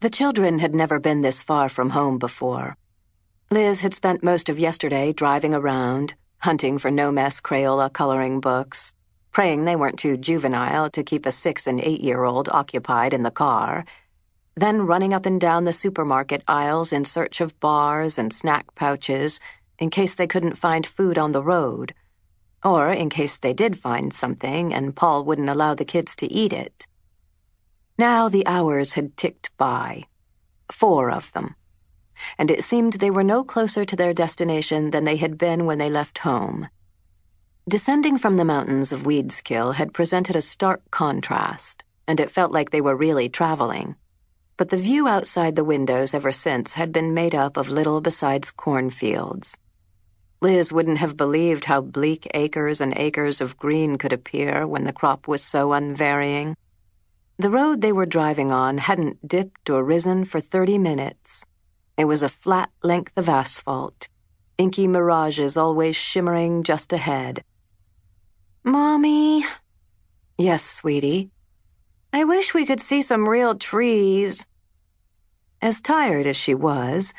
The children had never been this far from home before. Liz had spent most of yesterday driving around, hunting for no mess Crayola coloring books, praying they weren't too juvenile to keep a six and eight year old occupied in the car, then running up and down the supermarket aisles in search of bars and snack pouches in case they couldn't find food on the road, or in case they did find something and Paul wouldn't allow the kids to eat it. Now the hours had ticked by, four of them, and it seemed they were no closer to their destination than they had been when they left home. Descending from the mountains of Wedeskyull had presented a stark contrast, and it felt like they were really traveling. But the view outside the windows ever since had been made up of little besides cornfields. Liz wouldn't have believed how bleak acres and acres of green could appear when the crop was so unvarying. The road they were driving on hadn't dipped or risen for 30 minutes. It was a flat length of asphalt, inky mirages always shimmering just ahead. Mommy? Yes, sweetie. I wish we could see some real trees. As tired as she was,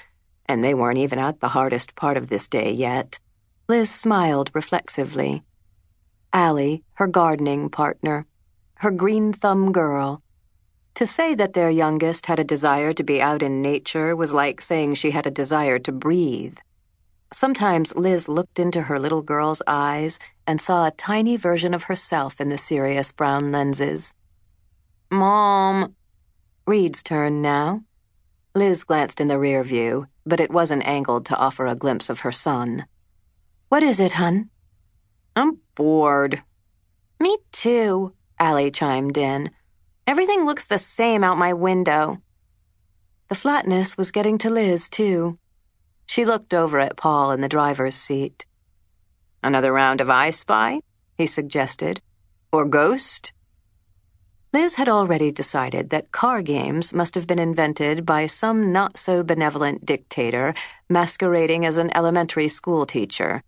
and they weren't even at the hardest part of this day yet, Liz smiled reflexively. Ally, her gardening partner, her green thumb girl. To say that their youngest had a desire to be out in nature was like saying she had a desire to breathe. Sometimes Liz looked into her little girl's eyes and saw a tiny version of herself in the serious brown lenses. Mom. Reed's turn now. Liz glanced in the rear view, but it wasn't angled to offer a glimpse of her son. What is it, hun? I'm bored. Me too. Ally chimed in. Everything looks the same out my window. The flatness was getting to Liz, too. She looked over at Paul in the driver's seat. Another round of I Spy? he suggested. Or Ghost? Liz had already decided that car games must have been invented by some not so benevolent dictator masquerading as an elementary school teacher.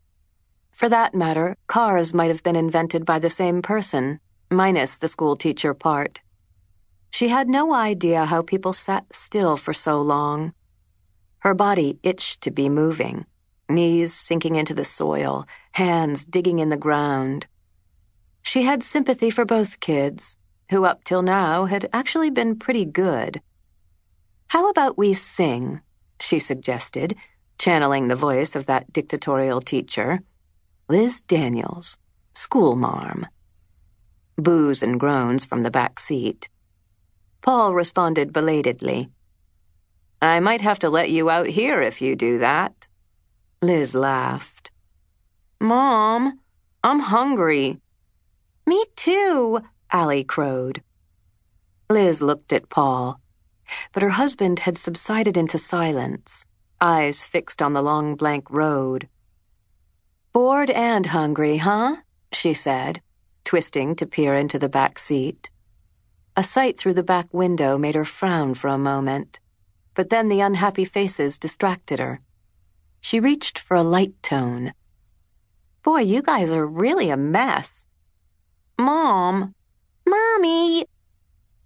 For that matter, cars might have been invented by the same person minus the schoolteacher part. She had no idea how people sat still for so long. Her body itched to be moving, knees sinking into the soil, hands digging in the ground. She had sympathy for both kids, who up till now had actually been pretty good. How about we sing? she suggested, channeling the voice of that dictatorial teacher. Liz Daniels, schoolmarm boos and groans from the back seat. Paul responded belatedly. I might have to let you out here if you do that. Liz laughed. Mom, I'm hungry. Me too, Ally crowed. Liz looked at Paul, but her husband had subsided into silence, eyes fixed on the long blank road. Bored and hungry, huh? she said twisting to peer into the back seat. A sight through the back window made her frown for a moment, but then the unhappy faces distracted her. She reached for a light tone. Boy, you guys are really a mess. Mom! Mommy!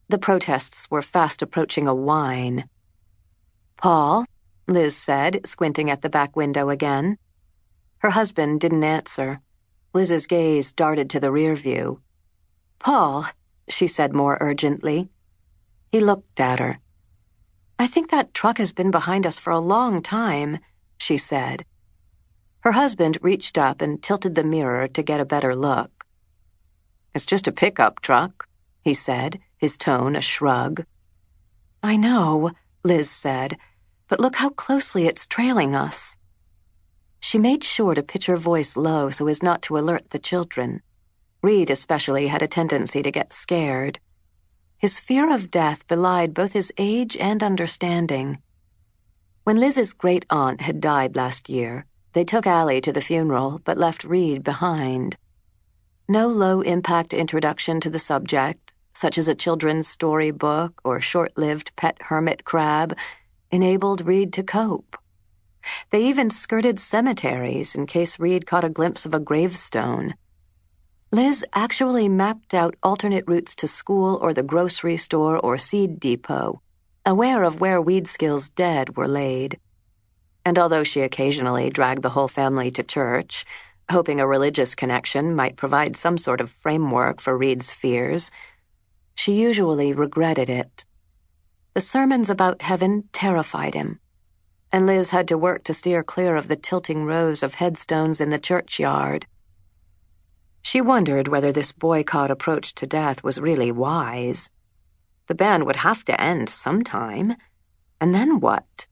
The protests were fast approaching a whine. Paul, Liz said, squinting at the back window again. Her husband didn't answer. Liz's gaze darted to the rear view. Paul, she said more urgently. He looked at her. I think that truck has been behind us for a long time, she said. Her husband reached up and tilted the mirror to get a better look. It's just a pickup truck, he said, his tone a shrug. I know, Liz said, but look how closely it's trailing us. She made sure to pitch her voice low so as not to alert the children. Reed, especially, had a tendency to get scared. His fear of death belied both his age and understanding. When Liz's great aunt had died last year, they took Ally to the funeral but left Reed behind. No low impact introduction to the subject, such as a children's story book or short lived pet hermit crab, enabled Reed to cope. They even skirted cemeteries in case Reed caught a glimpse of a gravestone. Liz actually mapped out alternate routes to school or the grocery store or seed depot, aware of where Wedeskyull's dead were laid. And although she occasionally dragged the whole family to church, hoping a religious connection might provide some sort of framework for Reed's fears, she usually regretted it. The sermons about heaven terrified him, and Liz had to work to steer clear of the tilting rows of headstones in the churchyard. She wondered whether this boycott approach to death was really wise. The band would have to end sometime, and then what?